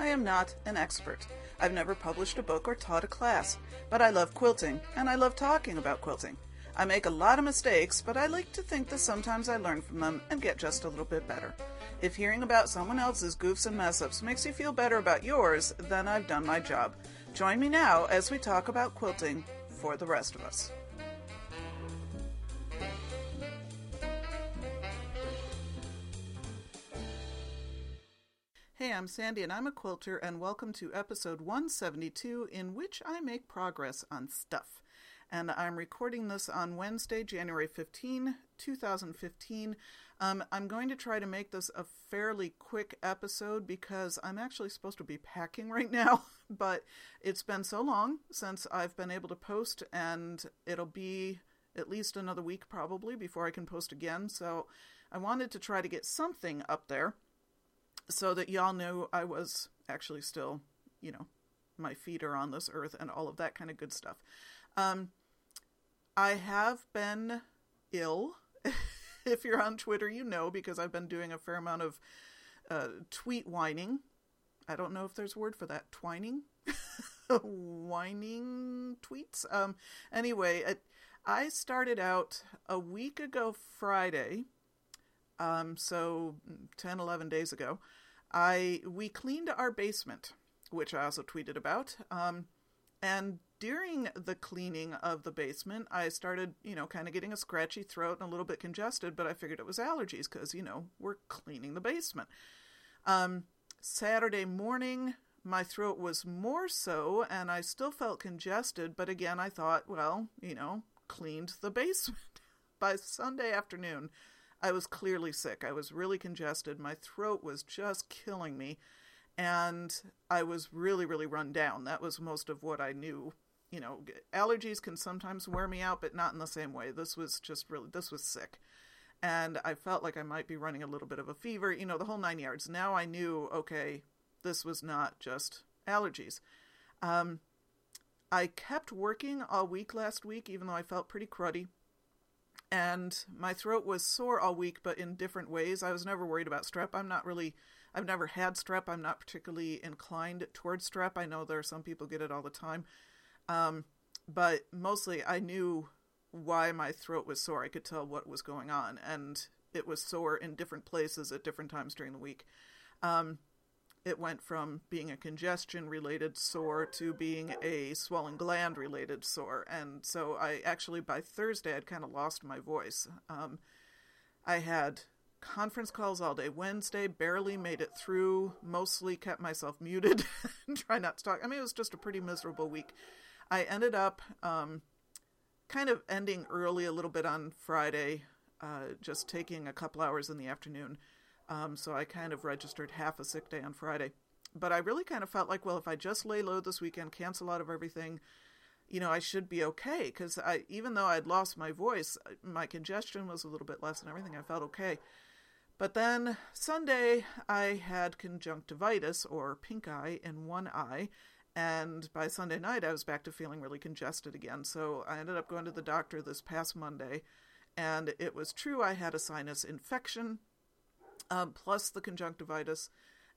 I am not an expert. I've never published a book or taught a class, but I love quilting and I love talking about quilting. I make a lot of mistakes, but I like to think that sometimes I learn from them and get just a little bit better. If hearing about someone else's goofs and mess ups makes you feel better about yours, then I've done my job. Join me now as we talk about quilting for the rest of us. Hey, I'm Sandy and I'm a quilter, and welcome to episode 172 in which I make progress on stuff. And I'm recording this on Wednesday, January 15, 2015. Um, I'm going to try to make this a fairly quick episode because I'm actually supposed to be packing right now, but it's been so long since I've been able to post, and it'll be at least another week probably before I can post again. So I wanted to try to get something up there so that y'all knew I was actually still, you know, my feet are on this earth and all of that kind of good stuff. Um, I have been ill. if you're on Twitter, you know because I've been doing a fair amount of uh, tweet whining. I don't know if there's a word for that. Twining? Whining tweets? Um, anyway, it, I started out a week ago Friday, um, so 10, 11 days ago, I we cleaned our basement, which I also tweeted about. Um, and during the cleaning of the basement, I started, you know, kind of getting a scratchy throat and a little bit congested, but I figured it was allergies because, you know, we're cleaning the basement. Um, Saturday morning, my throat was more so, and I still felt congested, but again, I thought, well, you know, cleaned the basement. By Sunday afternoon, I was clearly sick. I was really congested. My throat was just killing me. And I was really, really run down. That was most of what I knew. You know, allergies can sometimes wear me out, but not in the same way. This was just really, this was sick. And I felt like I might be running a little bit of a fever, you know, the whole nine yards. Now I knew, okay, this was not just allergies. Um, I kept working all week last week, even though I felt pretty cruddy and my throat was sore all week, but in different ways. I was never worried about strep. I'm not really, I've never had strep. I'm not particularly inclined towards strep. I know there are some people get it all the time. Um, but mostly I knew why my throat was sore. I could tell what was going on, and it was sore in different places at different times during the week. Um, it went from being a congestion related sore to being a swollen gland related sore. And so I actually, by Thursday, I'd kind of lost my voice. Um, I had conference calls all day Wednesday, barely made it through, mostly kept myself muted and try not to talk. I mean, it was just a pretty miserable week. I ended up um, kind of ending early a little bit on Friday, uh, just taking a couple hours in the afternoon um, so I kind of registered half a sick day on Friday. But I really kind of felt like, well, if I just lay low this weekend, cancel out of everything, you know, I should be okay. Because I, even though I'd lost my voice, my congestion was a little bit less and everything. I felt okay. But then Sunday, I had conjunctivitis or pink eye in one eye. And by Sunday night, I was back to feeling really congested again. So I ended up going to the doctor this past Monday. And it was true I had a sinus infection um, plus the conjunctivitis.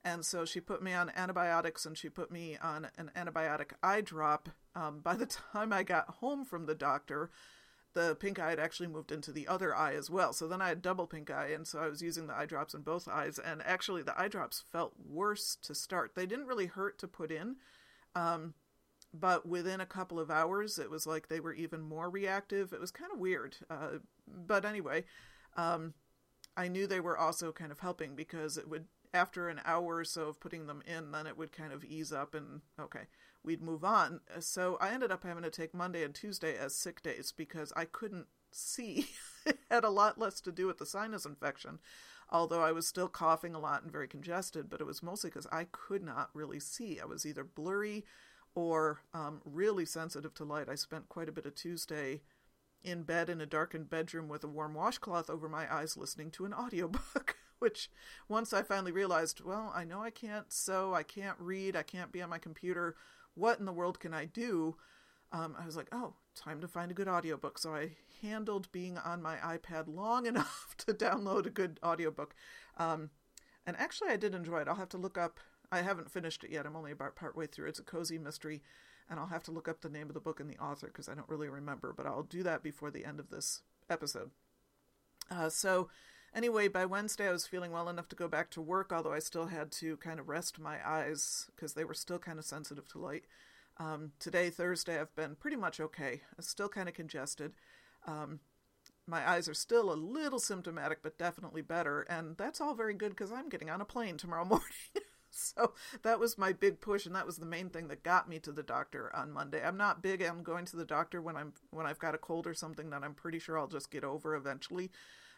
And so she put me on antibiotics and she put me on an antibiotic eye drop. Um, by the time I got home from the doctor, the pink eye had actually moved into the other eye as well. So then I had double pink eye, and so I was using the eye drops in both eyes. And actually, the eye drops felt worse to start. They didn't really hurt to put in, um, but within a couple of hours, it was like they were even more reactive. It was kind of weird. Uh, but anyway, um, I knew they were also kind of helping because it would after an hour or so of putting them in, then it would kind of ease up and okay, we'd move on. So I ended up having to take Monday and Tuesday as sick days because I couldn't see. it had a lot less to do with the sinus infection, although I was still coughing a lot and very congested, but it was mostly because I could not really see. I was either blurry or um, really sensitive to light. I spent quite a bit of Tuesday in bed in a darkened bedroom with a warm washcloth over my eyes listening to an audiobook which once I finally realized, well, I know I can't sew, I can't read, I can't be on my computer. What in the world can I do? Um, I was like, oh, time to find a good audiobook. So I handled being on my iPad long enough to download a good audiobook. Um, And actually, I did enjoy it. I'll have to look up. I haven't finished it yet. I'm only about partway through. It's a cozy mystery, and I'll have to look up the name of the book and the author because I don't really remember. But I'll do that before the end of this episode. Uh, so, anyway, by Wednesday, I was feeling well enough to go back to work, although I still had to kind of rest my eyes because they were still kind of sensitive to light. Um, today, Thursday, I've been pretty much okay. I'm still kind of congested. Um, my eyes are still a little symptomatic, but definitely better. And that's all very good because I'm getting on a plane tomorrow morning. so that was my big push, and that was the main thing that got me to the doctor on Monday. I'm not big on going to the doctor when I'm when I've got a cold or something that I'm pretty sure I'll just get over eventually.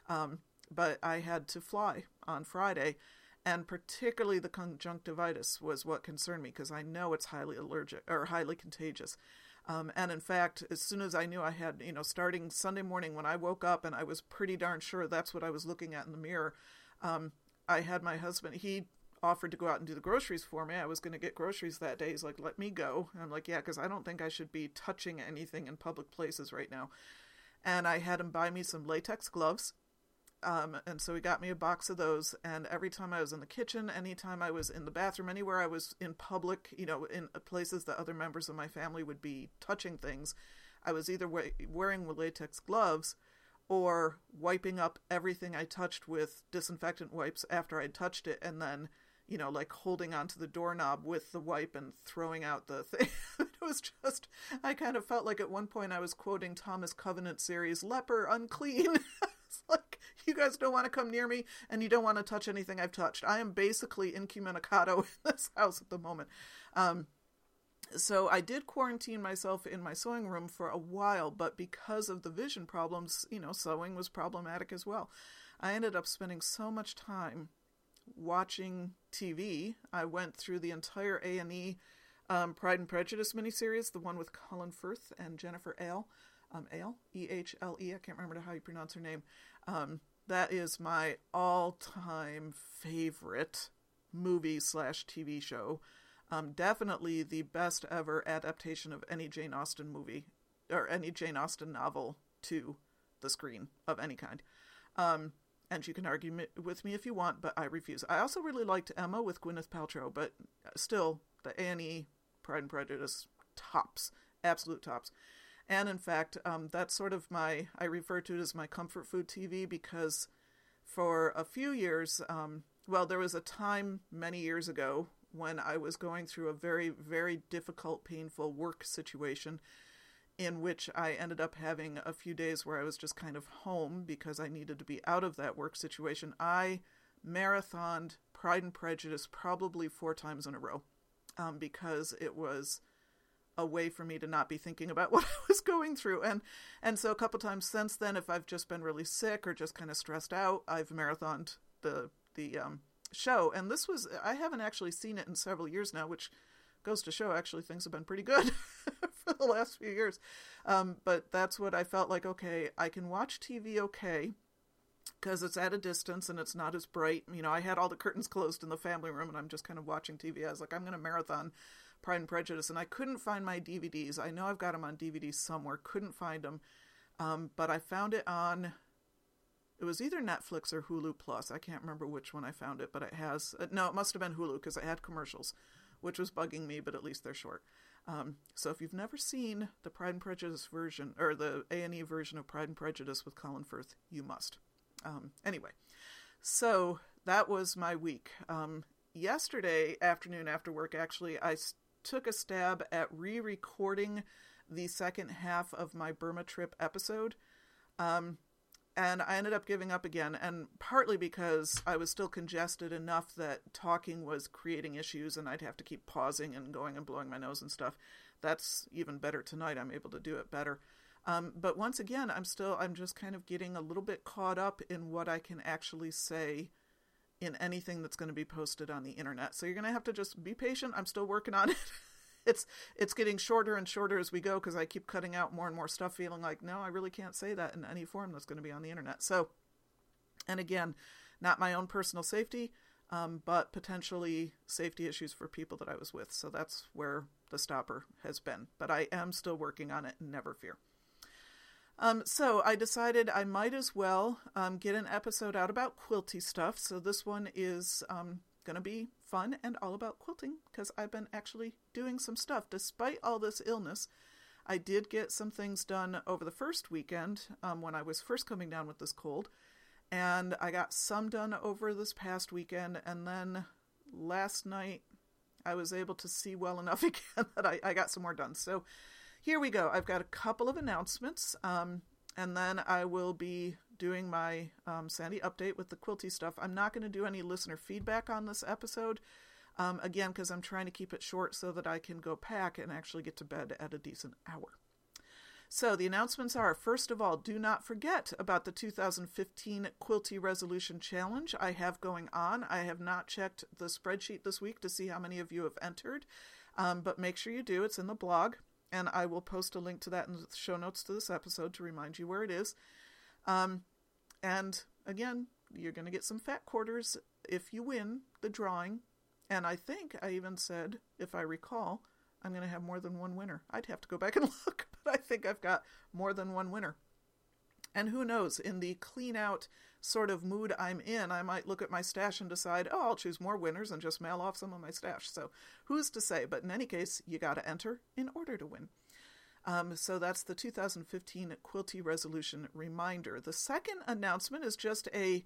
Um, but I had to fly on Friday, and particularly the conjunctivitis was what concerned me because I know it's highly allergic or highly contagious. Um, and in fact, as soon as I knew I had, you know, starting Sunday morning when I woke up and I was pretty darn sure that's what I was looking at in the mirror, um, I had my husband, he offered to go out and do the groceries for me. I was going to get groceries that day. He's like, let me go. And I'm like, yeah, because I don't think I should be touching anything in public places right now. And I had him buy me some latex gloves um, and so he got me a box of those. And every time I was in the kitchen, anytime I was in the bathroom, anywhere I was in public, you know, in places that other members of my family would be touching things, I was either wearing latex gloves or wiping up everything I touched with disinfectant wipes after I'd touched it, and then, you know, like holding onto the doorknob with the wipe and throwing out the thing. it was just, I kind of felt like at one point I was quoting Thomas Covenant series, leper, unclean. it's like you guys don't want to come near me and you don't want to touch anything I've touched. I am basically incommunicado in this house at the moment. Um, so I did quarantine myself in my sewing room for a while, but because of the vision problems, you know, sewing was problematic as well. I ended up spending so much time watching TV. I went through the entire A and E um, Pride and Prejudice miniseries, the one with Colin Firth and Jennifer Ale um, Ale, E H L E. I can't remember how you pronounce her name. Um, that is my all-time favorite movie slash TV show. Um, definitely the best ever adaptation of any Jane Austen movie or any Jane Austen novel to the screen of any kind. Um, and you can argue with me if you want, but I refuse. I also really liked Emma with Gwyneth Paltrow, but still, the Annie Pride and Prejudice tops, absolute tops. And in fact, um, that's sort of my, I refer to it as my comfort food TV because for a few years, um, well, there was a time many years ago when I was going through a very, very difficult, painful work situation in which I ended up having a few days where I was just kind of home because I needed to be out of that work situation. I marathoned Pride and Prejudice probably four times in a row um, because it was a way for me to not be thinking about what I was going through. And and so a couple times since then, if I've just been really sick or just kind of stressed out, I've marathoned the the um, show. And this was I haven't actually seen it in several years now, which goes to show actually things have been pretty good for the last few years. Um, but that's what I felt like. Okay, I can watch TV okay because it's at a distance and it's not as bright. You know, I had all the curtains closed in the family room and I'm just kind of watching TV. I was like, I'm going to marathon Pride and Prejudice, and I couldn't find my DVDs. I know I've got them on DVD somewhere. Couldn't find them, um, but I found it on. It was either Netflix or Hulu Plus. I can't remember which one I found it, but it has. Uh, no, it must have been Hulu because it had commercials, which was bugging me. But at least they're short. Um, so if you've never seen the Pride and Prejudice version or the A and E version of Pride and Prejudice with Colin Firth, you must. Um, anyway, so that was my week. Um, yesterday afternoon after work, actually, I took a stab at re recording the second half of my Burma trip episode. Um, and I ended up giving up again, and partly because I was still congested enough that talking was creating issues, and I'd have to keep pausing and going and blowing my nose and stuff. That's even better tonight. I'm able to do it better. Um, but once again, I'm still, I'm just kind of getting a little bit caught up in what I can actually say in anything that's going to be posted on the internet. So you're going to have to just be patient. I'm still working on it. it's it's getting shorter and shorter as we go because I keep cutting out more and more stuff feeling like no, I really can't say that in any form that's going to be on the internet. So and again, not my own personal safety, um, but potentially safety issues for people that I was with. So that's where the stopper has been. But I am still working on it, never fear. Um, so I decided I might as well um, get an episode out about quilty stuff. So this one is um, going to be fun and all about quilting because I've been actually doing some stuff. Despite all this illness, I did get some things done over the first weekend um, when I was first coming down with this cold. And I got some done over this past weekend. And then last night, I was able to see well enough again that I, I got some more done. So here we go. I've got a couple of announcements, um, and then I will be doing my um, Sandy update with the quilty stuff. I'm not going to do any listener feedback on this episode, um, again, because I'm trying to keep it short so that I can go pack and actually get to bed at a decent hour. So the announcements are first of all, do not forget about the 2015 Quilty Resolution Challenge I have going on. I have not checked the spreadsheet this week to see how many of you have entered, um, but make sure you do. It's in the blog and I will post a link to that in the show notes to this episode to remind you where it is. Um, and again, you're going to get some fat quarters if you win the drawing. And I think I even said, if I recall, I'm going to have more than one winner. I'd have to go back and look, but I think I've got more than one winner. And who knows, in the clean out sort of mood I'm in, I might look at my stash and decide, oh, I'll choose more winners and just mail off some of my stash. So who's to say? But in any case, you got to enter in order to win. Um, so that's the 2015 Quilty Resolution reminder. The second announcement is just a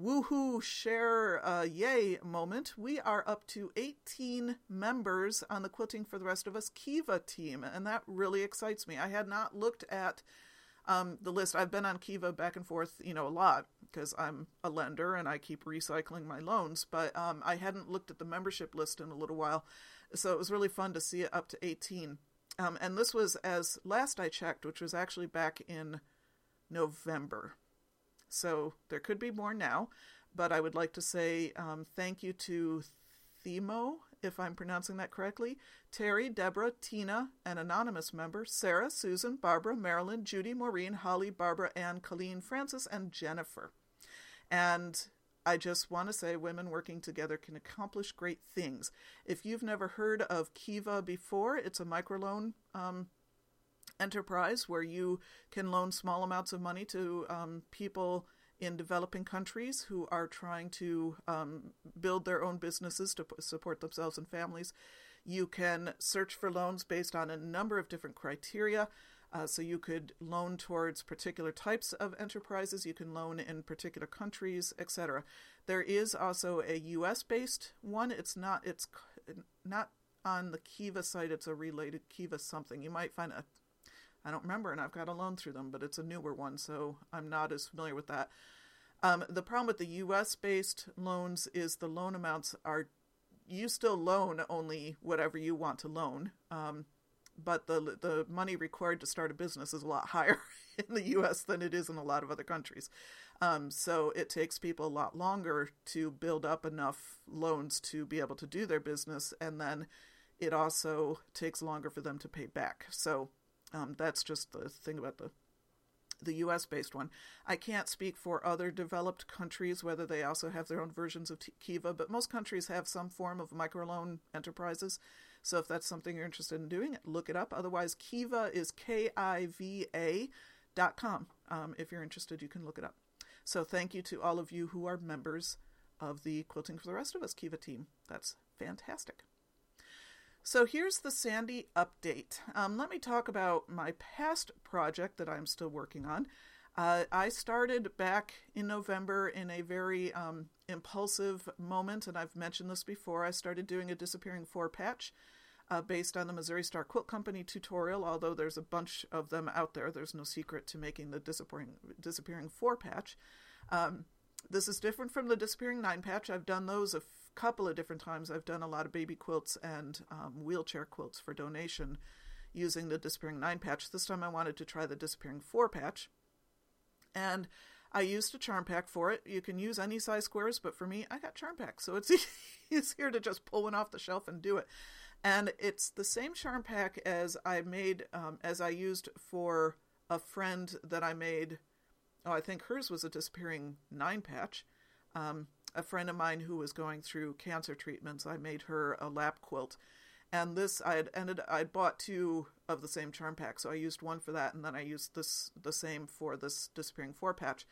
woohoo share uh, yay moment. We are up to 18 members on the Quilting for the Rest of Us Kiva team, and that really excites me. I had not looked at um, the list. I've been on Kiva back and forth, you know, a lot because I'm a lender and I keep recycling my loans. But um, I hadn't looked at the membership list in a little while, so it was really fun to see it up to 18. Um, and this was as last I checked, which was actually back in November. So there could be more now, but I would like to say um, thank you to Themo if I'm pronouncing that correctly, Terry, Deborah, Tina, an anonymous member, Sarah, Susan, Barbara, Marilyn, Judy, Maureen, Holly, Barbara, Ann, Colleen, Francis, and Jennifer. And I just want to say women working together can accomplish great things. If you've never heard of Kiva before, it's a microloan um, enterprise where you can loan small amounts of money to um, people in developing countries who are trying to um, build their own businesses to support themselves and families. You can search for loans based on a number of different criteria. Uh, so you could loan towards particular types of enterprises, you can loan in particular countries, etc. There is also a U.S. based one. It's not it's not on the Kiva site. It's a related Kiva something. You might find a I don't remember, and I've got a loan through them, but it's a newer one, so I'm not as familiar with that. Um, the problem with the U.S. based loans is the loan amounts are you still loan only whatever you want to loan, um, but the the money required to start a business is a lot higher in the U.S. than it is in a lot of other countries. Um, so it takes people a lot longer to build up enough loans to be able to do their business, and then it also takes longer for them to pay back. So um, that's just the thing about the the US based one. I can't speak for other developed countries, whether they also have their own versions of Kiva, but most countries have some form of microloan enterprises. So if that's something you're interested in doing, look it up. Otherwise, Kiva is K I V A dot com. Um, if you're interested, you can look it up. So thank you to all of you who are members of the Quilting for the Rest of Us Kiva team. That's fantastic. So here's the Sandy update. Um, let me talk about my past project that I'm still working on. Uh, I started back in November in a very um, impulsive moment, and I've mentioned this before. I started doing a disappearing four patch uh, based on the Missouri Star Quilt Company tutorial, although there's a bunch of them out there. There's no secret to making the disappearing, disappearing four patch. Um, this is different from the disappearing nine patch. I've done those a couple of different times I've done a lot of baby quilts and um, wheelchair quilts for donation using the Disappearing 9 patch. This time I wanted to try the Disappearing 4 patch. And I used a charm pack for it. You can use any size squares, but for me, I got charm pack, so it's easier to just pull one off the shelf and do it. And it's the same charm pack as I made, um, as I used for a friend that I made. Oh, I think hers was a disappearing nine patch. Um, a friend of mine who was going through cancer treatments, I made her a lap quilt. And this I had ended I bought two of the same charm pack, so I used one for that, and then I used this the same for this disappearing four patch.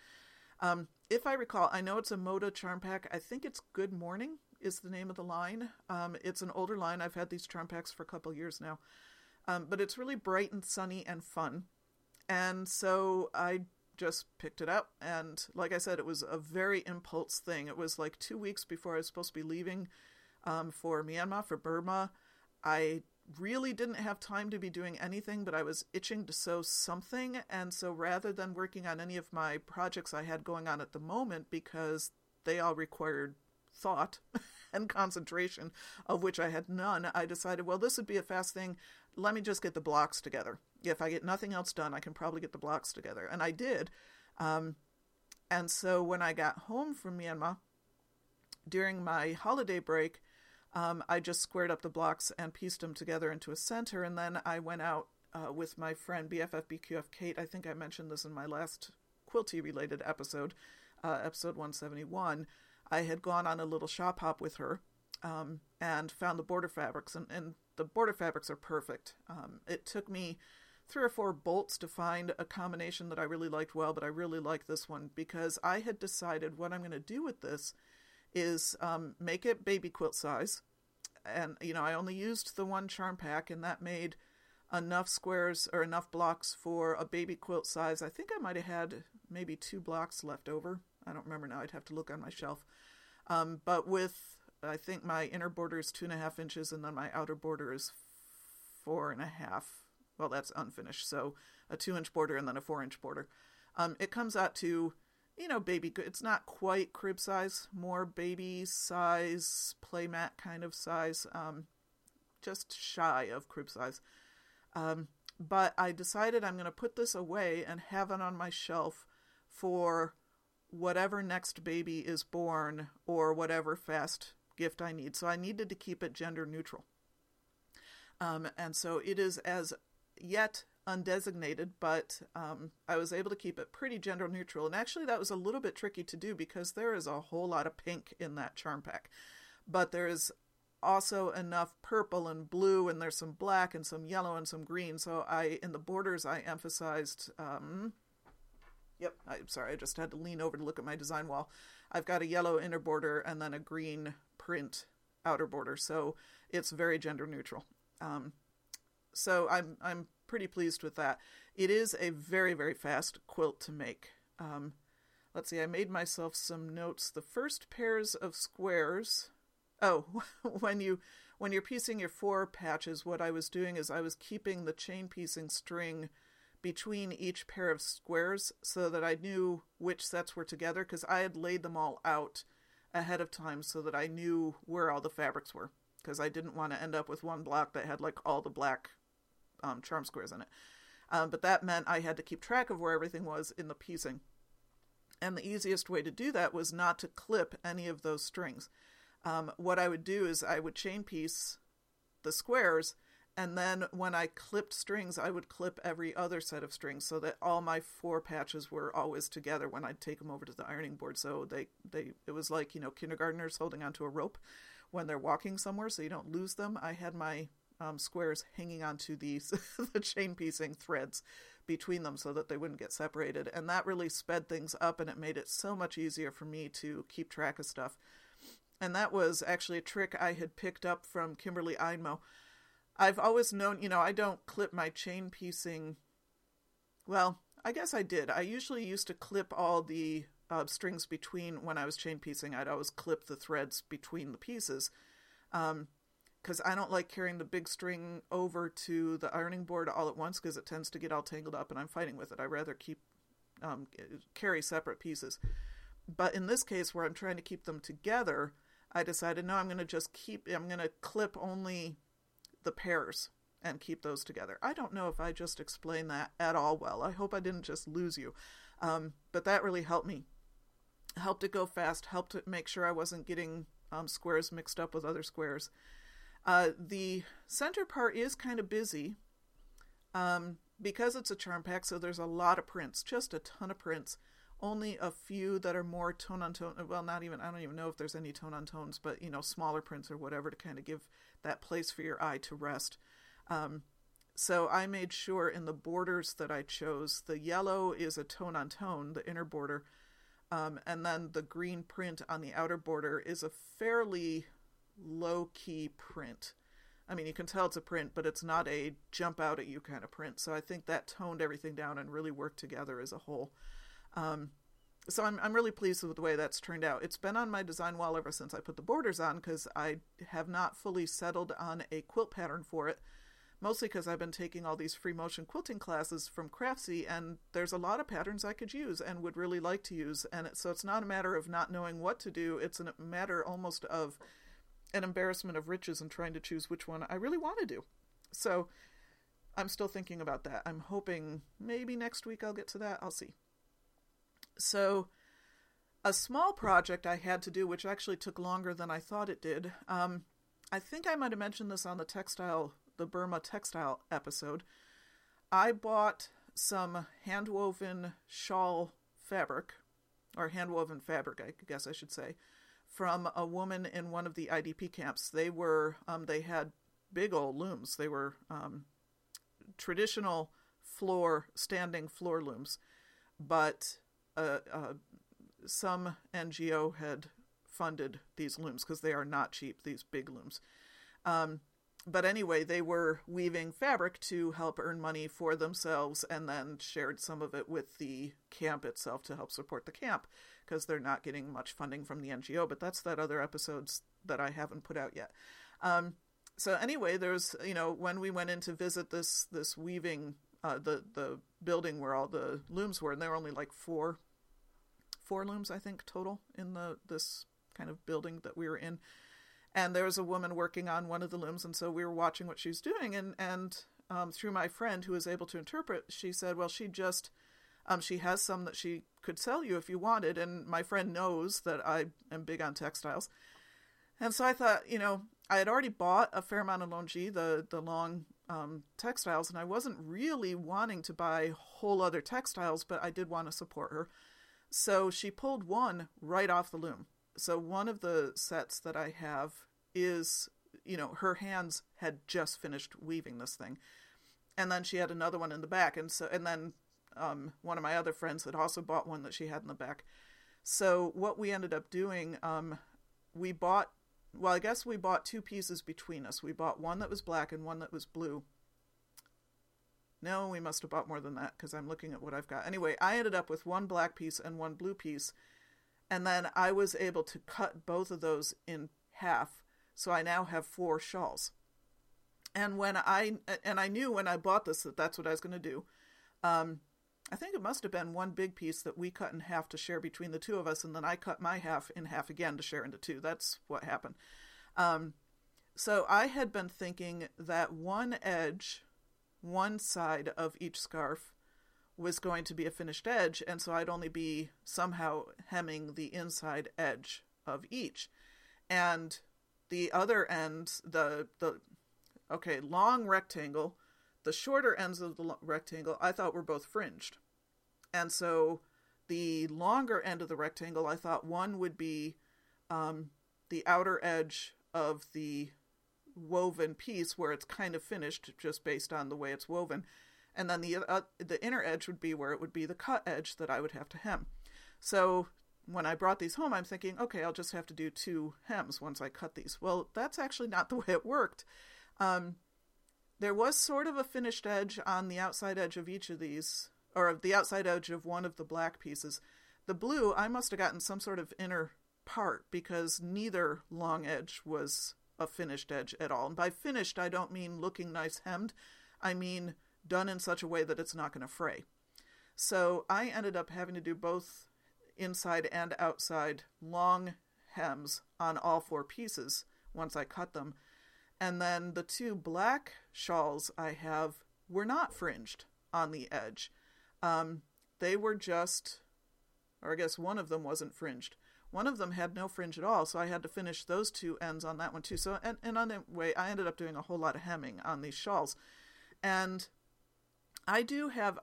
Um, if I recall, I know it's a Moda charm pack. I think it's Good Morning is the name of the line. Um, it's an older line. I've had these charm packs for a couple years now, um, but it's really bright and sunny and fun. And so I just picked it up, and like I said, it was a very impulse thing. It was like two weeks before I was supposed to be leaving um, for Myanmar for Burma. I really didn't have time to be doing anything, but I was itching to sew something. And so rather than working on any of my projects I had going on at the moment, because they all required thought and concentration, of which I had none, I decided, well, this would be a fast thing. Let me just get the blocks together. If I get nothing else done, I can probably get the blocks together. And I did. Um, and so when I got home from Myanmar during my holiday break, um, I just squared up the blocks and pieced them together into a center, and then I went out uh, with my friend BFF BQF Kate. I think I mentioned this in my last quilty related episode, uh, episode 171. I had gone on a little shop hop with her um, and found the border fabrics, and, and the border fabrics are perfect. Um, it took me three or four bolts to find a combination that I really liked well, but I really like this one because I had decided what I'm going to do with this is um, make it baby quilt size. And, you know, I only used the one charm pack, and that made enough squares or enough blocks for a baby quilt size. I think I might have had maybe two blocks left over. I don't remember now. I'd have to look on my shelf. Um, but with, I think my inner border is two and a half inches, and then my outer border is four and a half. Well, that's unfinished. So a two inch border and then a four inch border. Um, it comes out to you know, baby. It's not quite crib size, more baby size, playmat kind of size, um, just shy of crib size. Um, but I decided I'm going to put this away and have it on my shelf for whatever next baby is born or whatever fast gift I need. So I needed to keep it gender neutral. Um, and so it is as yet undesignated, but um, I was able to keep it pretty gender neutral. And actually, that was a little bit tricky to do because there is a whole lot of pink in that charm pack. But there is also enough purple and blue, and there's some black and some yellow and some green. So I, in the borders, I emphasized. Um, yep, I'm sorry, I just had to lean over to look at my design wall. I've got a yellow inner border and then a green print outer border, so it's very gender neutral. Um, so I'm I'm pretty pleased with that. It is a very, very fast quilt to make. Um, let's see, I made myself some notes. The first pairs of squares. Oh, when you when you're piecing your four patches, what I was doing is I was keeping the chain piecing string between each pair of squares so that I knew which sets were together because I had laid them all out ahead of time so that I knew where all the fabrics were because I didn't want to end up with one block that had like all the black um, charm squares in it. Um, but that meant I had to keep track of where everything was in the piecing. And the easiest way to do that was not to clip any of those strings. Um, what I would do is I would chain piece the squares, and then when I clipped strings, I would clip every other set of strings so that all my four patches were always together when I'd take them over to the ironing board. So they, they it was like, you know, kindergartners holding onto a rope when they're walking somewhere so you don't lose them. I had my um, squares hanging onto these the chain piecing threads between them so that they wouldn't get separated. And that really sped things up and it made it so much easier for me to keep track of stuff. And that was actually a trick I had picked up from Kimberly Einmo. I've always known, you know, I don't clip my chain piecing. Well, I guess I did. I usually used to clip all the uh, strings between when I was chain piecing. I'd always clip the threads between the pieces. Um, because I don't like carrying the big string over to the ironing board all at once because it tends to get all tangled up and I'm fighting with it. I rather keep um, carry separate pieces. But in this case, where I'm trying to keep them together, I decided no, I'm going to just keep. I'm going to clip only the pairs and keep those together. I don't know if I just explained that at all well. I hope I didn't just lose you, um, but that really helped me. Helped it go fast. Helped it make sure I wasn't getting um, squares mixed up with other squares uh, the center part is kind of busy um, because it's a charm pack, so there's a lot of prints, just a ton of prints only a few that are more tone on tone. Well, not even, I don't even know if there's any tone on tones, but, you know, smaller prints or whatever to kind of give that place for your eye to rest. Um, so I made sure in the borders that I chose, the yellow is a tone on tone, the inner border, um, and then the green print on the outer border is a fairly low key print. I mean, you can tell it's a print, but it's not a jump out at you kind of print. So I think that toned everything down and really worked together as a whole. Um, so I'm I'm really pleased with the way that's turned out. It's been on my design wall ever since I put the borders on because I have not fully settled on a quilt pattern for it. Mostly because I've been taking all these free motion quilting classes from Craftsy, and there's a lot of patterns I could use and would really like to use. And it, so it's not a matter of not knowing what to do; it's a matter almost of an embarrassment of riches and trying to choose which one I really want to do. So I'm still thinking about that. I'm hoping maybe next week I'll get to that. I'll see. So, a small project I had to do, which actually took longer than I thought it did. Um, I think I might have mentioned this on the textile, the Burma textile episode. I bought some handwoven shawl fabric, or handwoven fabric, I guess I should say, from a woman in one of the IDP camps. They were, um, they had big old looms. They were um, traditional floor, standing floor looms, but uh, uh, some NGO had funded these looms because they are not cheap, these big looms. Um, but anyway, they were weaving fabric to help earn money for themselves and then shared some of it with the camp itself to help support the camp because they're not getting much funding from the NGO. But that's that other episodes that I haven't put out yet. Um, so anyway, there's you know when we went in to visit this this weaving uh, the the building where all the looms were, and there were only like four four looms I think total in the this kind of building that we were in. And there was a woman working on one of the looms, and so we were watching what she was doing, and and um, through my friend who was able to interpret, she said, "Well, she just um, she has some that she could sell you if you wanted." And my friend knows that I am big on textiles, and so I thought, you know, I had already bought a fair amount of Longi, the the long um, textiles, and I wasn't really wanting to buy whole other textiles, but I did want to support her. So she pulled one right off the loom. So one of the sets that I have is, you know, her hands had just finished weaving this thing, and then she had another one in the back, and so and then um, one of my other friends had also bought one that she had in the back. So what we ended up doing, um, we bought well, I guess we bought two pieces between us. We bought one that was black and one that was blue. No, we must have bought more than that because I'm looking at what I've got. Anyway, I ended up with one black piece and one blue piece, and then I was able to cut both of those in half. So I now have four shawls. And when I and I knew when I bought this that that's what I was going to do. Um, I think it must have been one big piece that we cut in half to share between the two of us, and then I cut my half in half again to share into two. That's what happened. Um, so I had been thinking that one edge, one side of each scarf was going to be a finished edge, and so I'd only be somehow hemming the inside edge of each. And the other end, the the okay, long rectangle, the shorter ends of the rectangle I thought were both fringed. And so the longer end of the rectangle, I thought one would be um, the outer edge of the woven piece where it's kind of finished just based on the way it's woven. And then the uh, the inner edge would be where it would be the cut edge that I would have to hem. So when I brought these home, I'm thinking, okay, I'll just have to do two hems once I cut these. Well, that's actually not the way it worked. Um, there was sort of a finished edge on the outside edge of each of these or of the outside edge of one of the black pieces. The blue, I must have gotten some sort of inner part because neither long edge was a finished edge at all. And by finished, I don't mean looking nice hemmed, I mean done in such a way that it's not going to fray. So I ended up having to do both inside and outside long hems on all four pieces once I cut them. And then the two black shawls I have were not fringed on the edge. Um, they were just, or I guess one of them wasn't fringed. One of them had no fringe at all, so I had to finish those two ends on that one too. So, and, and on that way, I ended up doing a whole lot of hemming on these shawls. And I do have,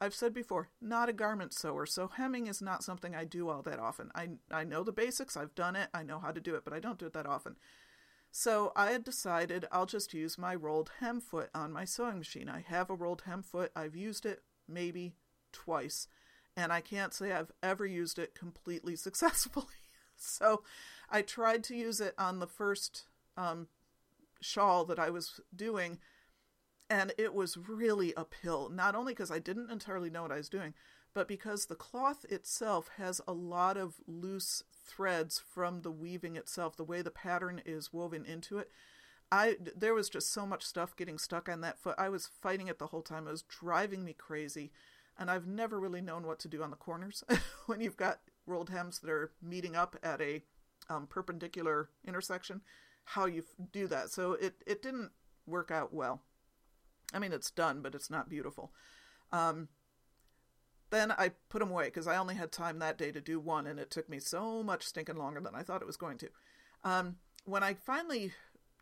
I've said before, not a garment sewer, so hemming is not something I do all that often. I, I know the basics, I've done it, I know how to do it, but I don't do it that often. So I had decided I'll just use my rolled hem foot on my sewing machine. I have a rolled hem foot, I've used it maybe twice, and I can't say I've ever used it completely successfully. so I tried to use it on the first um, shawl that I was doing and it was really uphill, not only because I didn't entirely know what I was doing, but because the cloth itself has a lot of loose threads from the weaving itself, the way the pattern is woven into it. I there was just so much stuff getting stuck on that foot. I was fighting it the whole time. It was driving me crazy, and I've never really known what to do on the corners when you've got rolled hems that are meeting up at a um, perpendicular intersection. How you do that? So it it didn't work out well. I mean, it's done, but it's not beautiful. Um, then I put them away because I only had time that day to do one, and it took me so much stinking longer than I thought it was going to. Um, when I finally,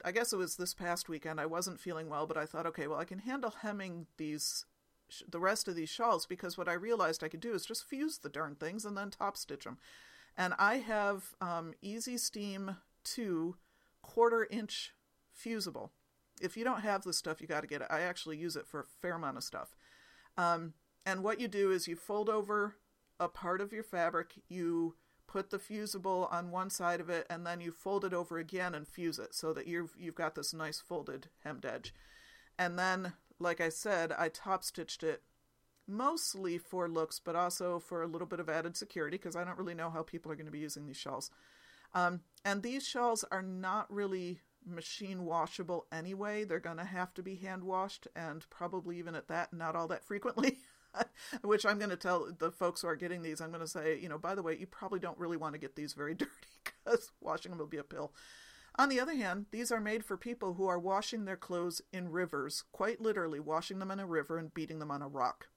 I guess it was this past weekend, I wasn't feeling well, but I thought, okay, well, I can handle hemming these, the rest of these shawls because what I realized I could do is just fuse the darn things and then top stitch them. And I have um, Easy Steam 2 quarter inch fusible if you don't have this stuff, you got to get it. I actually use it for a fair amount of stuff. Um, and what you do is you fold over a part of your fabric, you put the fusible on one side of it, and then you fold it over again and fuse it so that you've you've got this nice folded hemmed edge. And then, like I said, I top stitched it mostly for looks, but also for a little bit of added security because I don't really know how people are going to be using these shawls. Um, and these shawls are not really machine washable anyway. They're going to have to be hand washed, and probably even at that, not all that frequently. Which I'm going to tell the folks who are getting these, I'm going to say, you know, by the way, you probably don't really want to get these very dirty because washing them will be a pill. On the other hand, these are made for people who are washing their clothes in rivers, quite literally washing them in a river and beating them on a rock.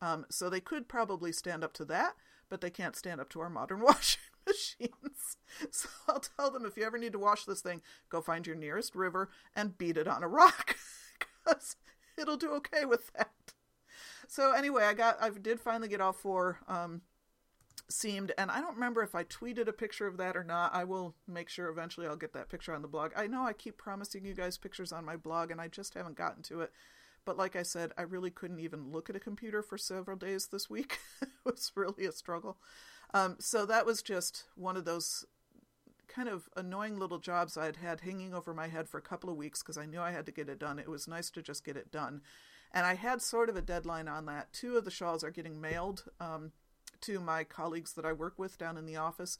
Um, so they could probably stand up to that, but they can't stand up to our modern washing machines. So I'll tell them if you ever need to wash this thing, go find your nearest river and beat it on a rock because it'll do okay with that. So anyway, I got I did finally get all four um, seamed, and I don't remember if I tweeted a picture of that or not. I will make sure eventually I'll get that picture on the blog. I know I keep promising you guys pictures on my blog, and I just haven't gotten to it. But like I said, I really couldn't even look at a computer for several days this week. it was really a struggle. Um, so that was just one of those kind of annoying little jobs I had had hanging over my head for a couple of weeks because I knew I had to get it done. It was nice to just get it done. And I had sort of a deadline on that. Two of the shawls are getting mailed um, to my colleagues that I work with down in the office.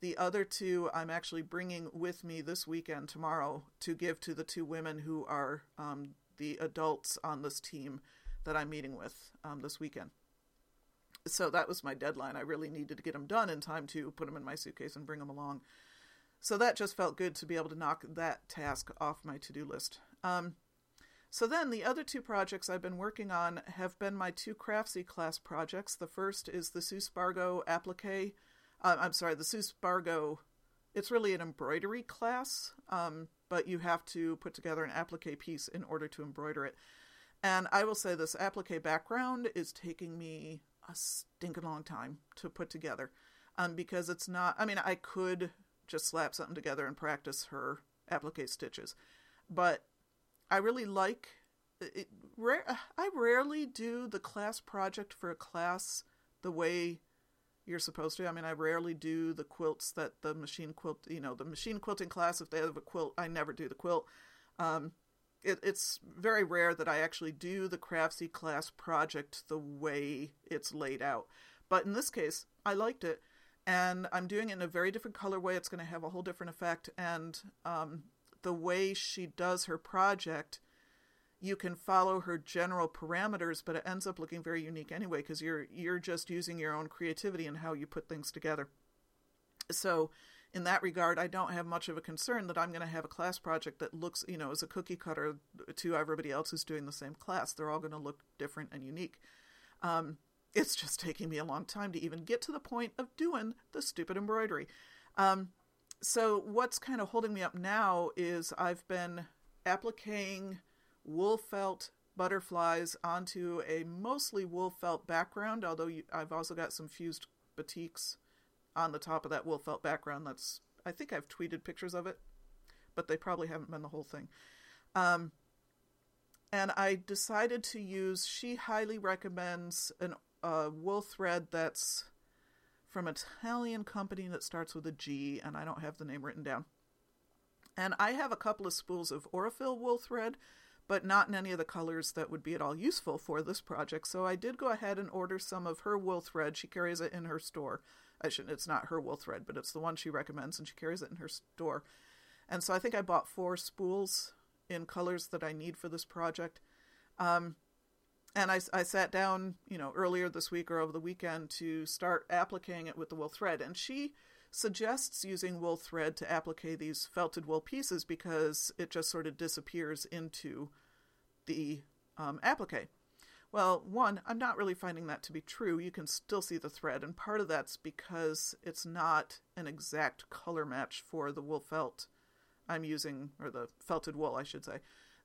The other two I'm actually bringing with me this weekend, tomorrow, to give to the two women who are um, the adults on this team that I'm meeting with um, this weekend so that was my deadline. I really needed to get them done in time to put them in my suitcase and bring them along. So that just felt good to be able to knock that task off my to do list. Um, so then the other two projects I've been working on have been my two Craftsy class projects. The first is the Sue Spargo applique. Uh, I'm sorry, the Sue Spargo. It's really an embroidery class, um, but you have to put together an applique piece in order to embroider it. And I will say this applique background is taking me a stinking long time to put together um, because it's not, I mean, I could just slap something together and practice her applique stitches, but I really like it. Rare, I rarely do the class project for a class the way you're supposed to. I mean, I rarely do the quilts that the machine quilt, you know, the machine quilting class. If they have a quilt, I never do the quilt. Um, it, it's very rare that I actually do the Craftsy class project the way it's laid out. But in this case, I liked it, and I'm doing it in a very different colorway. It's going to have a whole different effect, and um, the way she does her project, you can follow her general parameters, but it ends up looking very unique anyway because you're you're just using your own creativity and how you put things together. So in that regard, I don't have much of a concern that I'm going to have a class project that looks, you know, as a cookie cutter to everybody else who's doing the same class. They're all going to look different and unique. Um, it's just taking me a long time to even get to the point of doing the stupid embroidery. Um, so what's kind of holding me up now is I've been appliquing wool felt butterflies onto a mostly wool felt background, although I've also got some fused batiks on the top of that wool felt background. That's I think I've tweeted pictures of it, but they probably haven't been the whole thing. Um, and I decided to use. She highly recommends an uh, wool thread that's from an Italian company that starts with a G, and I don't have the name written down. And I have a couple of spools of Aurifil wool thread, but not in any of the colors that would be at all useful for this project. So I did go ahead and order some of her wool thread. She carries it in her store. I shouldn't, it's not her wool thread, but it's the one she recommends, and she carries it in her store. And so I think I bought four spools in colors that I need for this project. Um, and I, I sat down, you know, earlier this week or over the weekend to start appliquing it with the wool thread. And she suggests using wool thread to applique these felted wool pieces because it just sort of disappears into the um, applique. Well, one, I'm not really finding that to be true. You can still see the thread, and part of that's because it's not an exact color match for the wool felt I'm using, or the felted wool, I should say,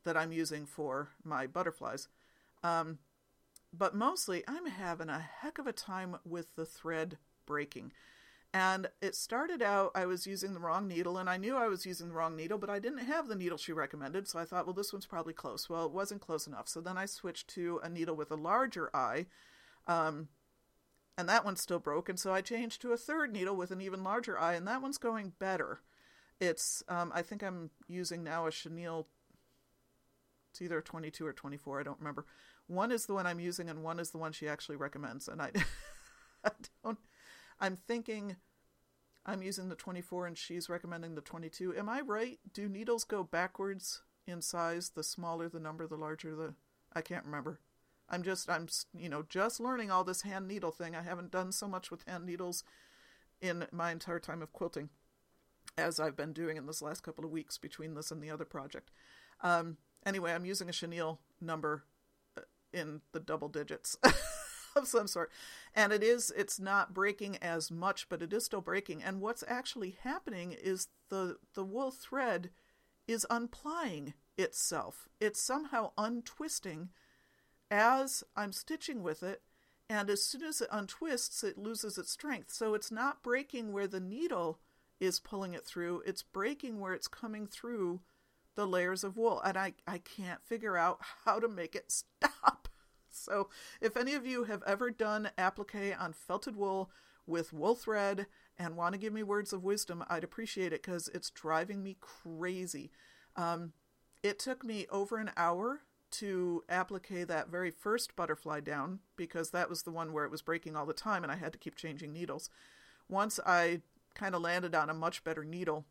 that I'm using for my butterflies. Um, but mostly, I'm having a heck of a time with the thread breaking. And it started out, I was using the wrong needle, and I knew I was using the wrong needle, but I didn't have the needle she recommended, so I thought, well, this one's probably close. Well, it wasn't close enough. So then I switched to a needle with a larger eye, um, and that one's still broken. So I changed to a third needle with an even larger eye, and that one's going better. It's, um, I think I'm using now a chenille, it's either 22 or 24, I don't remember. One is the one I'm using, and one is the one she actually recommends, and I, I don't I'm thinking I'm using the 24 and she's recommending the 22. Am I right? Do needles go backwards in size? The smaller the number, the larger the. I can't remember. I'm just, I'm, you know, just learning all this hand needle thing. I haven't done so much with hand needles in my entire time of quilting as I've been doing in this last couple of weeks between this and the other project. Um, anyway, I'm using a chenille number uh, in the double digits. of some sort. And it is, it's not breaking as much, but it is still breaking. And what's actually happening is the, the wool thread is unplying itself. It's somehow untwisting as I'm stitching with it. And as soon as it untwists, it loses its strength. So it's not breaking where the needle is pulling it through, it's breaking where it's coming through the layers of wool. And I, I can't figure out how to make it stop. So, if any of you have ever done applique on felted wool with wool thread and want to give me words of wisdom, I'd appreciate it because it's driving me crazy. Um, it took me over an hour to applique that very first butterfly down because that was the one where it was breaking all the time and I had to keep changing needles. Once I kind of landed on a much better needle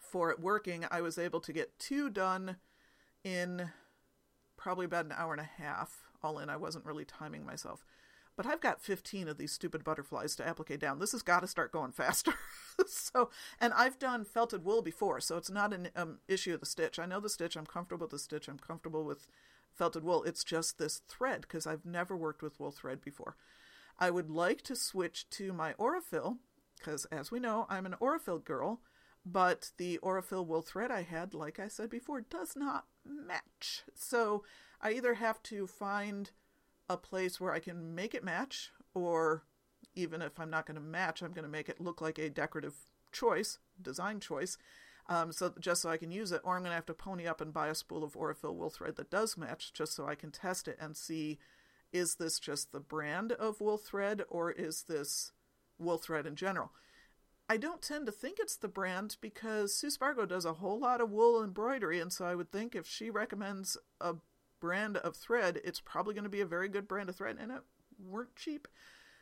for it working, I was able to get two done in probably about an hour and a half all in. I wasn't really timing myself. But I've got 15 of these stupid butterflies to applique down. This has got to start going faster. so, and I've done felted wool before, so it's not an um, issue of the stitch. I know the stitch. I'm comfortable with the stitch. I'm comfortable with felted wool. It's just this thread because I've never worked with wool thread before. I would like to switch to my Aurifil because, as we know, I'm an Aurifil girl, but the Aurifil wool thread I had, like I said before, does not match. So I either have to find a place where I can make it match, or even if I'm not going to match, I'm going to make it look like a decorative choice, design choice, um, so just so I can use it, or I'm going to have to pony up and buy a spool of Aurifil wool thread that does match, just so I can test it and see is this just the brand of wool thread or is this wool thread in general. I don't tend to think it's the brand because Sue Spargo does a whole lot of wool embroidery, and so I would think if she recommends a brand of thread, it's probably going to be a very good brand of thread, and it weren't cheap.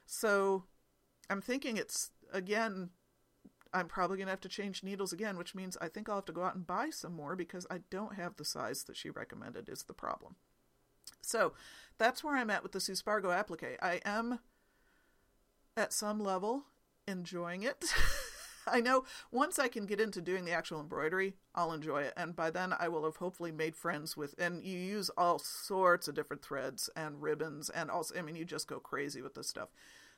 So I'm thinking it's, again, I'm probably going to have to change needles again, which means I think I'll have to go out and buy some more because I don't have the size that she recommended, is the problem. So that's where I'm at with the Sue Spargo applique. I am, at some level, enjoying it. I know once I can get into doing the actual embroidery, I'll enjoy it. And by then, I will have hopefully made friends with, and you use all sorts of different threads and ribbons, and also, I mean, you just go crazy with this stuff.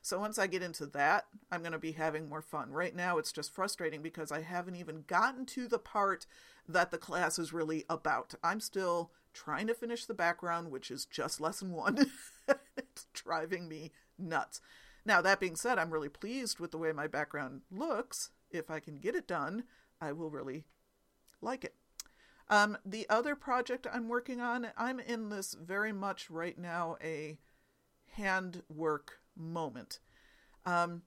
So once I get into that, I'm going to be having more fun. Right now, it's just frustrating because I haven't even gotten to the part that the class is really about. I'm still trying to finish the background, which is just lesson one. it's driving me nuts. Now, that being said, I'm really pleased with the way my background looks. If I can get it done, I will really like it. Um, the other project I'm working on, I'm in this very much right now a handwork moment. Um,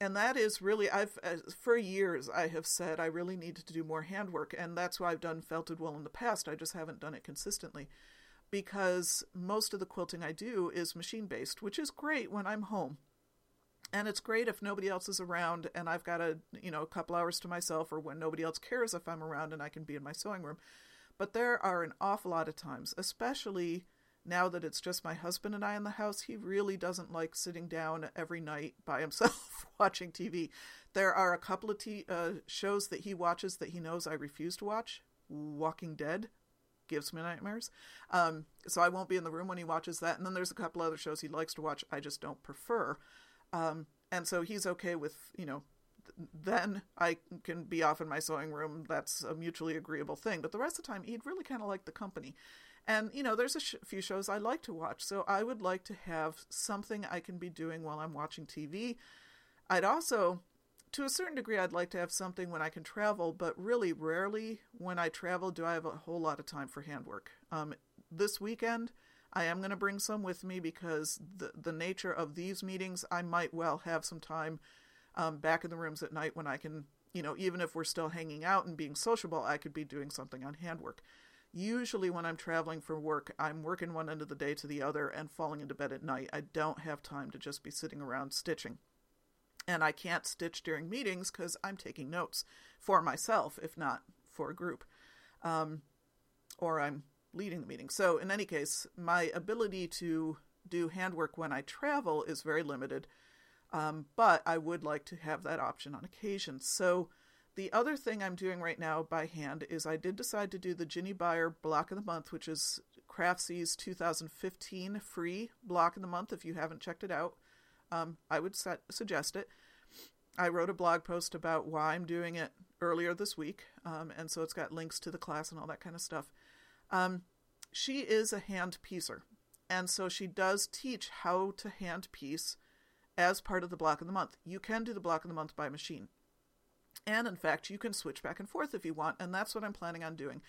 and that is really I've uh, for years I have said I really need to do more handwork and that's why I've done felted wool in the past. I just haven't done it consistently because most of the quilting I do is machine based, which is great when I'm home. And it's great if nobody else is around and I've got a, you know, a couple hours to myself or when nobody else cares if I'm around and I can be in my sewing room. But there are an awful lot of times, especially now that it's just my husband and I in the house, he really doesn't like sitting down every night by himself watching TV. There are a couple of t- uh, shows that he watches that he knows I refuse to watch. Walking Dead gives me nightmares. Um, so I won't be in the room when he watches that. And then there's a couple other shows he likes to watch I just don't prefer. Um, and so he's okay with, you know, then I can be off in my sewing room. That's a mutually agreeable thing. But the rest of the time, he'd really kind of like the company. And, you know, there's a sh- few shows I like to watch. So I would like to have something I can be doing while I'm watching TV. I'd also, to a certain degree, I'd like to have something when I can travel, but really rarely when I travel do I have a whole lot of time for handwork. Um, this weekend, I am going to bring some with me because the, the nature of these meetings, I might well have some time um, back in the rooms at night when I can, you know, even if we're still hanging out and being sociable, I could be doing something on handwork. Usually, when I'm traveling for work, I'm working one end of the day to the other and falling into bed at night. I don't have time to just be sitting around stitching. And I can't stitch during meetings because I'm taking notes for myself, if not for a group. Um, or I'm leading the meeting. So, in any case, my ability to do handwork when I travel is very limited. Um, but I would like to have that option on occasion. So, the other thing I'm doing right now by hand is I did decide to do the Ginny Beyer block of the month, which is Craftsy's 2015 free block of the month. If you haven't checked it out, um, I would set, suggest it. I wrote a blog post about why I'm doing it earlier this week, um, and so it's got links to the class and all that kind of stuff. Um, she is a hand piecer, and so she does teach how to hand piece as part of the block of the month. You can do the block of the month by machine. And in fact, you can switch back and forth if you want, and that's what I'm planning on doing.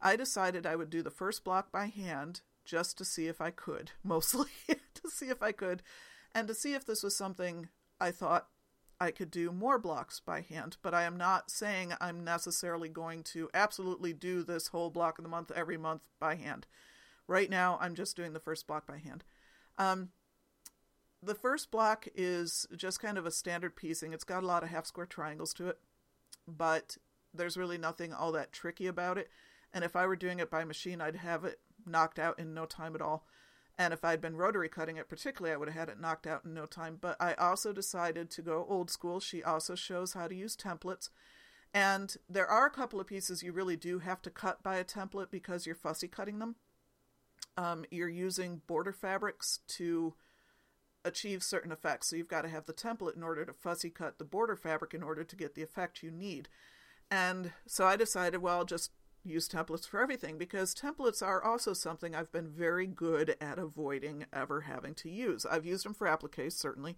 I decided I would do the first block by hand just to see if I could, mostly to see if I could, and to see if this was something I thought I could do more blocks by hand. But I am not saying I'm necessarily going to absolutely do this whole block of the month every month by hand. Right now, I'm just doing the first block by hand. Um, the first block is just kind of a standard piecing. It's got a lot of half square triangles to it but there's really nothing all that tricky about it. And if I were doing it by machine, I'd have it knocked out in no time at all. And if I'd been rotary cutting it particularly, I would have had it knocked out in no time. But I also decided to go old school. She also shows how to use templates. And there are a couple of pieces you really do have to cut by a template because you're fussy cutting them. Um, you're using border fabrics to achieve certain effects. So you've got to have the template in order to fussy cut the border fabric in order to get the effect you need. And so I decided, well, I'll just use templates for everything because templates are also something I've been very good at avoiding ever having to use. I've used them for appliques, certainly.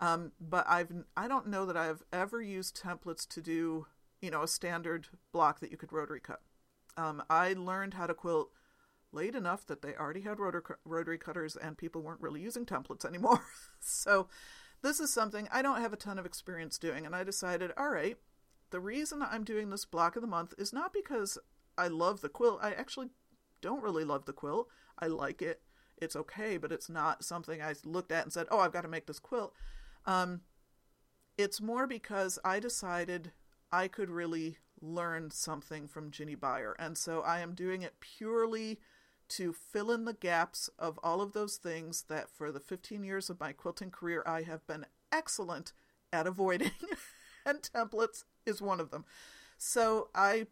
Um, but I've I don't know that I've ever used templates to do you know a standard block that you could rotary cut. Um, I learned how to quilt late enough that they already had rotor, rotary cutters and people weren't really using templates anymore. so this is something I don't have a ton of experience doing, and I decided, all right, the reason I'm doing this block of the month is not because I love the quilt. I actually don't really love the quilt. I like it. It's okay, but it's not something I looked at and said, oh, I've got to make this quilt. Um, it's more because I decided I could really learn something from Ginny Beyer. And so I am doing it purely to fill in the gaps of all of those things that for the 15 years of my quilting career I have been excellent at avoiding, and templates is one of them. So I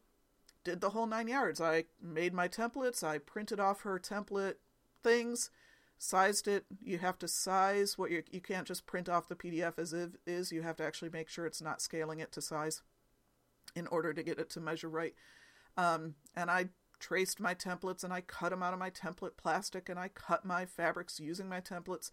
did the whole nine yards. I made my templates, I printed off her template things, sized it. You have to size what you you can't just print off the PDF as it is. You have to actually make sure it's not scaling it to size in order to get it to measure right. Um, and I traced my templates and I cut them out of my template plastic and I cut my fabrics using my templates.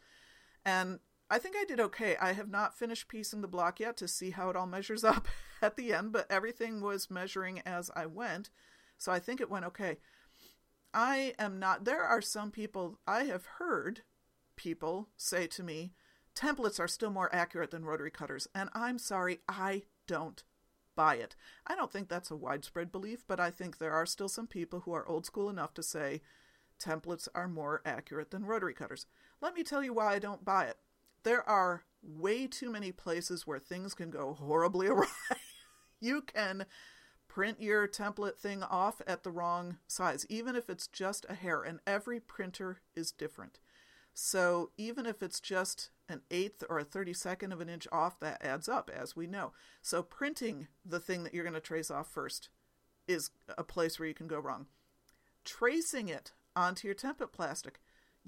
And I think I did okay. I have not finished piecing the block yet to see how it all measures up at the end, but everything was measuring as I went. So I think it went okay. I am not, there are some people, I have heard people say to me, templates are still more accurate than rotary cutters. And I'm sorry, I don't buy it. I don't think that's a widespread belief, but I think there are still some people who are old school enough to say templates are more accurate than rotary cutters. Let me tell you why I don't buy it. There are way too many places where things can go horribly awry. you can print your template thing off at the wrong size, even if it's just a hair, and every printer is different. So even if it's just an eighth or a 32nd of an inch off, that adds up, as we know. So printing the thing that you're going to trace off first is a place where you can go wrong. Tracing it onto your template plastic,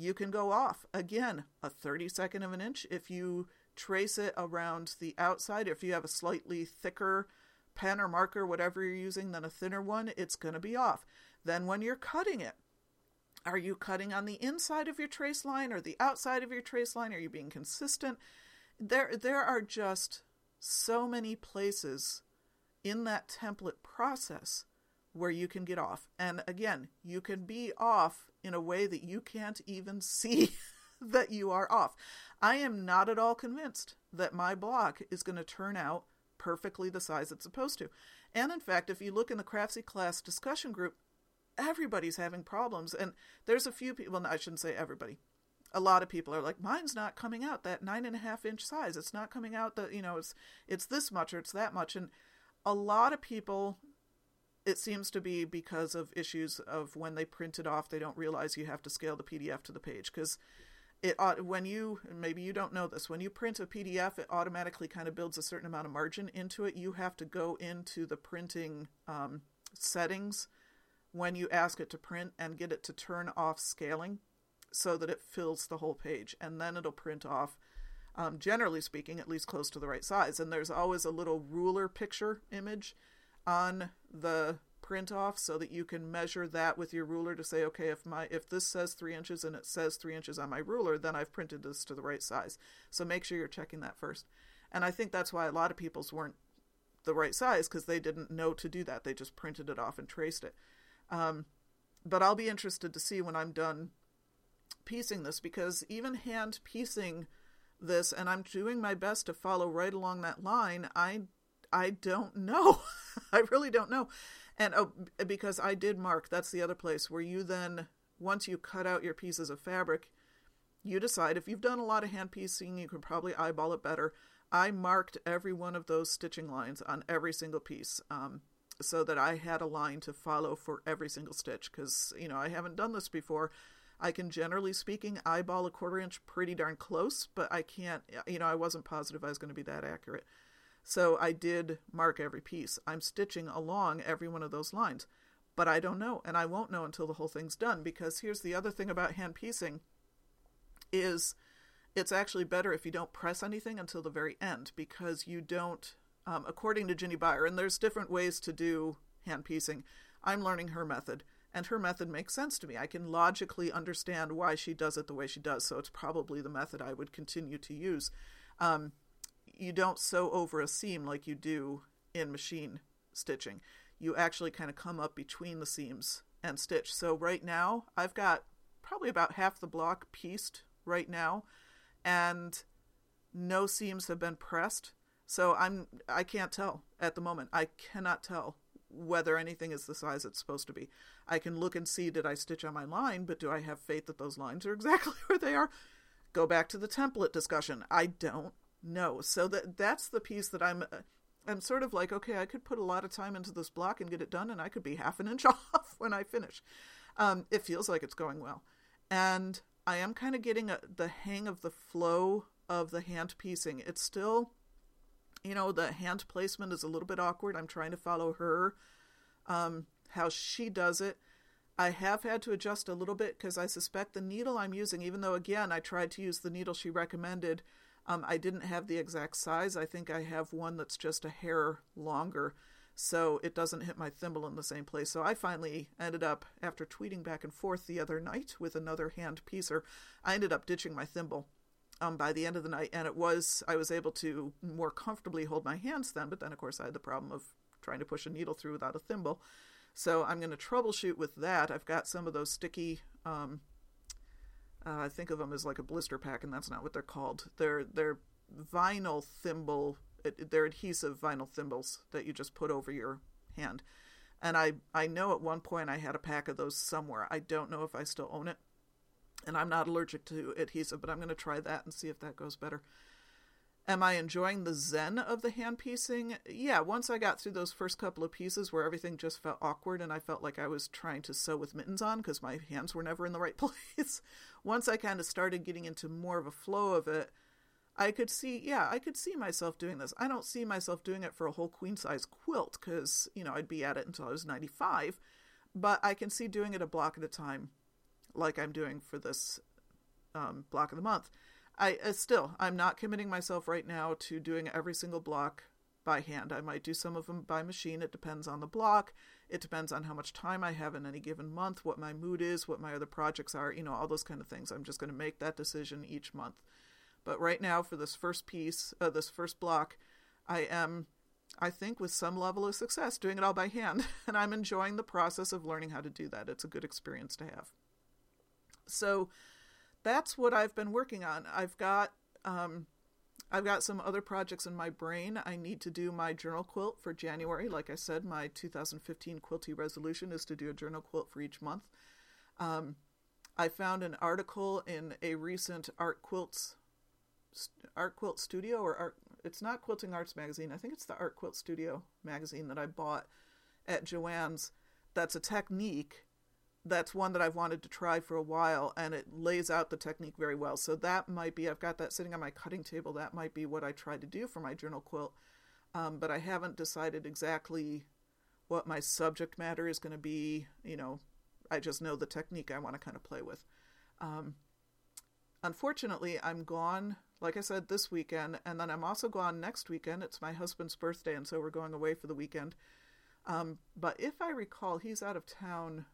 you can go off. Again, a 32nd of an inch. If you trace it around the outside, if you have a slightly thicker pen or marker, whatever you're using, than a thinner one, it's going to be off. Then when you're cutting it, are you cutting on the inside of your trace line or the outside of your trace line? Are you being consistent? There, there are just so many places in that template process where you can get off. And again, you can be off in a way that you can't even see that you are off. I am not at all convinced that my block is going to turn out perfectly the size it's supposed to. And in fact, if you look in the Craftsy class discussion group, everybody's having problems. And there's a few people, well, I shouldn't say everybody. A lot of people are like, mine's not coming out that nine and a half inch size. It's not coming out that, you know, it's, it's this much or it's that much. And a lot of people, it seems to be because of issues of when they print it off, they don't realize you have to scale the PDF to the page. Because it when you maybe you don't know this when you print a pdf it automatically kind of builds a certain amount of margin into it you have to go into the printing um, settings when you ask it to print and get it to turn off scaling so that it fills the whole page and then it'll print off um, generally speaking at least close to the right size and there's always a little ruler picture image on the print off so that you can measure that with your ruler to say, okay, if my if this says three inches and it says three inches on my ruler, then I've printed this to the right size. So make sure you're checking that first. And I think that's why a lot of people's weren't the right size because they didn't know to do that. They just printed it off and traced it. Um, but I'll be interested to see when I'm done piecing this because even hand piecing this, and I'm doing my best to follow right along that line. I I don't know. I really don't know. And oh, because I did mark, that's the other place where you then, once you cut out your pieces of fabric, you decide if you've done a lot of hand piecing, you can probably eyeball it better. I marked every one of those stitching lines on every single piece um, so that I had a line to follow for every single stitch because, you know, I haven't done this before. I can generally speaking eyeball a quarter inch pretty darn close, but I can't, you know, I wasn't positive I was going to be that accurate. So I did mark every piece. I'm stitching along every one of those lines. But I don't know, and I won't know until the whole thing's done because here's the other thing about hand piecing is it's actually better if you don't press anything until the very end because you don't um, according to Ginny Beyer, and there's different ways to do hand piecing. I'm learning her method, and her method makes sense to me. I can logically understand why she does it the way she does, so it's probably the method I would continue to use. Um, you don't sew over a seam like you do in machine stitching. You actually kind of come up between the seams and stitch. So right now, I've got probably about half the block pieced right now, and no seams have been pressed. So I'm I can't tell at the moment. I cannot tell whether anything is the size it's supposed to be. I can look and see did I stitch on my line, but do I have faith that those lines are exactly where they are? Go back to the template discussion. I don't no. So that that's the piece that I'm I'm sort of like, okay, I could put a lot of time into this block and get it done, and I could be half an inch off when I finish. Um, it feels like it's going well, and I am kind of getting a, the hang of the flow of the hand piecing. It's still, you know, the hand placement is a little bit awkward. I'm trying to follow her, um, how she does it. I have had to adjust a little bit because I suspect the needle I'm using, even though again I tried to use the needle she recommended, um, I didn't have the exact size. I think I have one that's just a hair longer, so it doesn't hit my thimble in the same place. So I finally ended up, after tweeting back and forth the other night with another hand piecer, I ended up ditching my thimble. Um, by the end of the night, and it was I was able to more comfortably hold my hands then. But then, of course, I had the problem of trying to push a needle through without a thimble. So I'm going to troubleshoot with that. I've got some of those sticky um, uh, I think of them as like a blister pack, and that's not what they're called. They're they're vinyl thimble. They're adhesive vinyl thimbles that you just put over your hand. And I I know at one point I had a pack of those somewhere. I don't know if I still own it. And I'm not allergic to adhesive, but I'm going to try that and see if that goes better. Am I enjoying the zen of the hand piecing? Yeah, once I got through those first couple of pieces where everything just felt awkward and I felt like I was trying to sew with mittens on because my hands were never in the right place. once I kind of started getting into more of a flow of it, I could see, yeah, I could see myself doing this. I don't see myself doing it for a whole queen size quilt because, you know, I'd be at it until I was 95, but I can see doing it a block at a time like I'm doing for this um, block of the month. I uh, still I'm not committing myself right now to doing every single block by hand. I might do some of them by machine. It depends on the block. It depends on how much time I have in any given month, what my mood is, what my other projects are, you know, all those kind of things. I'm just going to make that decision each month. But right now, for this first piece, uh, this first block, I am, I think, with some level of success, doing it all by hand. And I'm enjoying the process of learning how to do that. It's a good experience to have. So, that's what I've been working on. I've got um, I've got some other projects in my brain. I need to do my journal quilt for January. Like I said, my 2015 quilty resolution is to do a journal quilt for each month. Um, I found an article in a recent art quilts art quilt studio or art it's not quilting arts magazine i think it's the art quilt studio magazine that i bought at joann's that's a technique that's one that I've wanted to try for a while, and it lays out the technique very well. So that might be, I've got that sitting on my cutting table. That might be what I try to do for my journal quilt. Um, but I haven't decided exactly what my subject matter is going to be. You know, I just know the technique I want to kind of play with. Um, unfortunately, I'm gone, like I said, this weekend, and then I'm also gone next weekend. It's my husband's birthday, and so we're going away for the weekend. Um, but if I recall, he's out of town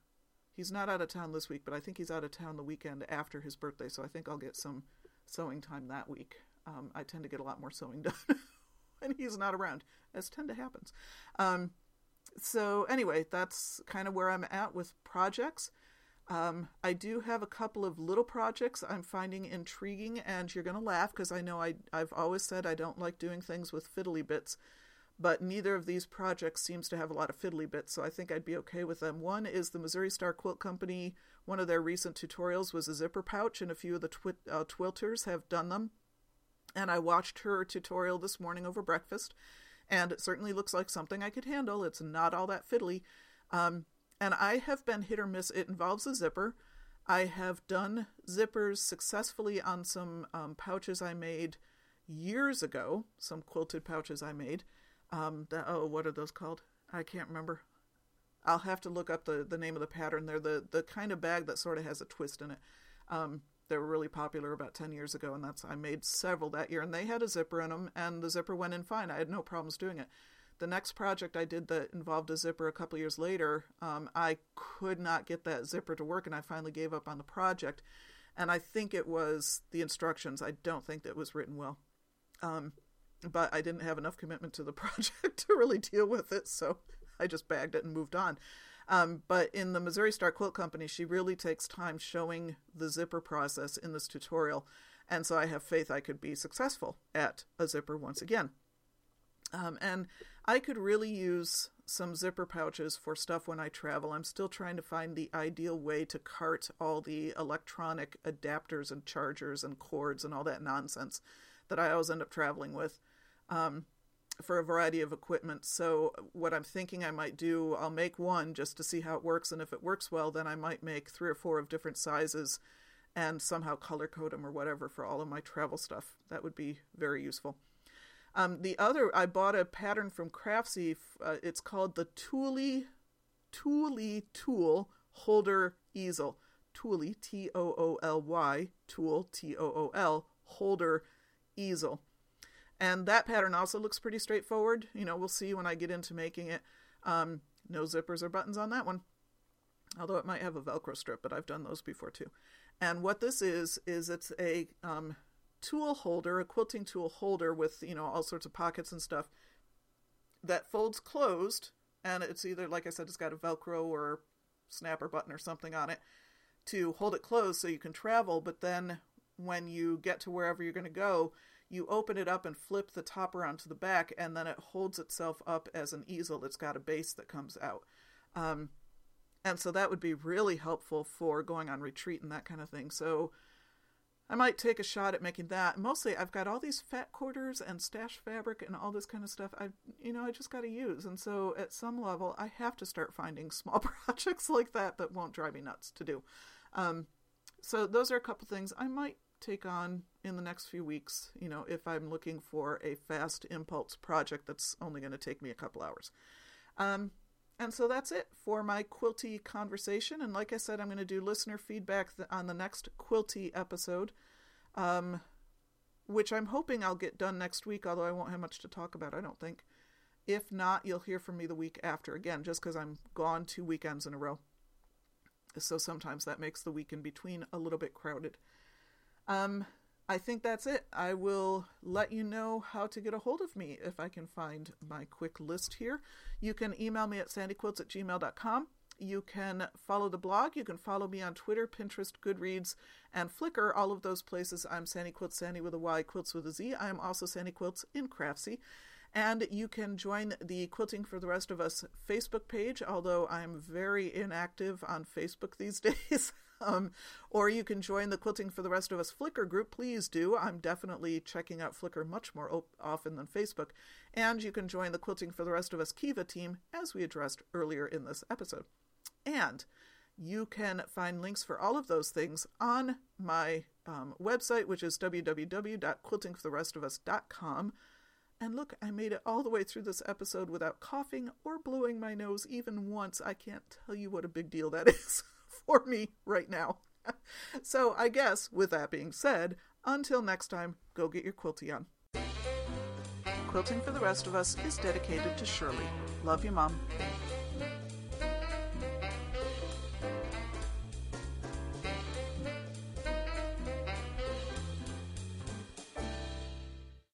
He's not out of town this week, but I think he's out of town the weekend after his birthday, so I think I'll get some sewing time that week. Um, I tend to get a lot more sewing done when he's not around, as tend to happens. Um, so anyway, that's kind of where I'm at with projects. Um, I do have a couple of little projects I'm finding intriguing, and you're going to laugh because I know I, I've always said I don't like doing things with fiddly bits but neither of these projects seems to have a lot of fiddly bits, so I think I'd be okay with them. One is the Missouri Star Quilt Company. One of their recent tutorials was a zipper pouch, and a few of the twi- uh, twilters have done them. And I watched her tutorial this morning over breakfast, and it certainly looks like something I could handle. It's not all that fiddly. Um, and I have been hit or miss. It involves a zipper. I have done zippers successfully on some um, pouches I made years ago, some quilted pouches I made um, the, oh, what are those called? I can't remember. I'll have to look up the, the name of the pattern. They're the, the kind of bag that sort of has a twist in it. Um, they were really popular about 10 years ago, and that's I made several that year, and they had a zipper in them, and the zipper went in fine. I had no problems doing it. The next project I did that involved a zipper a couple years later, um, I could not get that zipper to work, and I finally gave up on the project. And I think it was the instructions. I don't think that was written well. Um, but I didn't have enough commitment to the project to really deal with it, so I just bagged it and moved on. Um, but in the Missouri Star Quilt Company, she really takes time showing the zipper process in this tutorial, and so I have faith I could be successful at a zipper once again. Um, and I could really use some zipper pouches for stuff when I travel. I'm still trying to find the ideal way to cart all the electronic adapters and chargers and cords and all that nonsense that I always end up traveling with um, for a variety of equipment. So, what I'm thinking I might do, I'll make one just to see how it works. And if it works well, then I might make three or four of different sizes and somehow color code them or whatever for all of my travel stuff. That would be very useful. Um, the other, I bought a pattern from Craftsy. Uh, it's called the Tooly Tooly Tool holder easel. Tooly, T O O L Y, tool, T O O L, holder easel. And that pattern also looks pretty straightforward. You know, we'll see when I get into making it. Um, no zippers or buttons on that one. Although it might have a Velcro strip, but I've done those before too. And what this is, is it's a um, tool holder, a quilting tool holder with, you know, all sorts of pockets and stuff that folds closed. And it's either, like I said, it's got a Velcro or snapper button or something on it to hold it closed so you can travel. But then when you get to wherever you're going to go, you open it up and flip the top around to the back, and then it holds itself up as an easel. It's got a base that comes out. Um, and so that would be really helpful for going on retreat and that kind of thing. So I might take a shot at making that. Mostly, I've got all these fat quarters and stash fabric and all this kind of stuff. I, you know, I just got to use. And so, at some level, I have to start finding small projects like that that won't drive me nuts to do. Um, so those are a couple things I might take on in the next few weeks. You know, if I'm looking for a fast impulse project that's only going to take me a couple hours. Um, and so that's it for my quilty conversation. And like I said, I'm going to do listener feedback on the next quilty episode, um, which I'm hoping I'll get done next week, although I won't have much to talk about, I don't think. If not, you'll hear from me the week after again, just because I'm gone two weekends in a row. So sometimes that makes the week in between a little bit crowded. Um, I think that's it. I will let you know how to get a hold of me if I can find my quick list here. You can email me at sandyquiltz at gmail.com. You can follow the blog. You can follow me on Twitter, Pinterest, Goodreads, and Flickr. All of those places. I'm Sandy Quiltz, Sandy with a Y, Quilts with a Z. I am also Sandy Quiltz in Craftsy. And you can join the Quilting for the Rest of Us Facebook page, although I'm very inactive on Facebook these days. Um, or you can join the Quilting for the Rest of Us Flickr group. Please do. I'm definitely checking out Flickr much more op- often than Facebook. And you can join the Quilting for the Rest of Us Kiva team, as we addressed earlier in this episode. And you can find links for all of those things on my um, website, which is www.quiltingfortherestofus.com. And look, I made it all the way through this episode without coughing or blowing my nose even once. I can't tell you what a big deal that is for me right now. so I guess, with that being said, until next time, go get your quilty on. Quilting for the Rest of Us is dedicated to Shirley. Love you, Mom.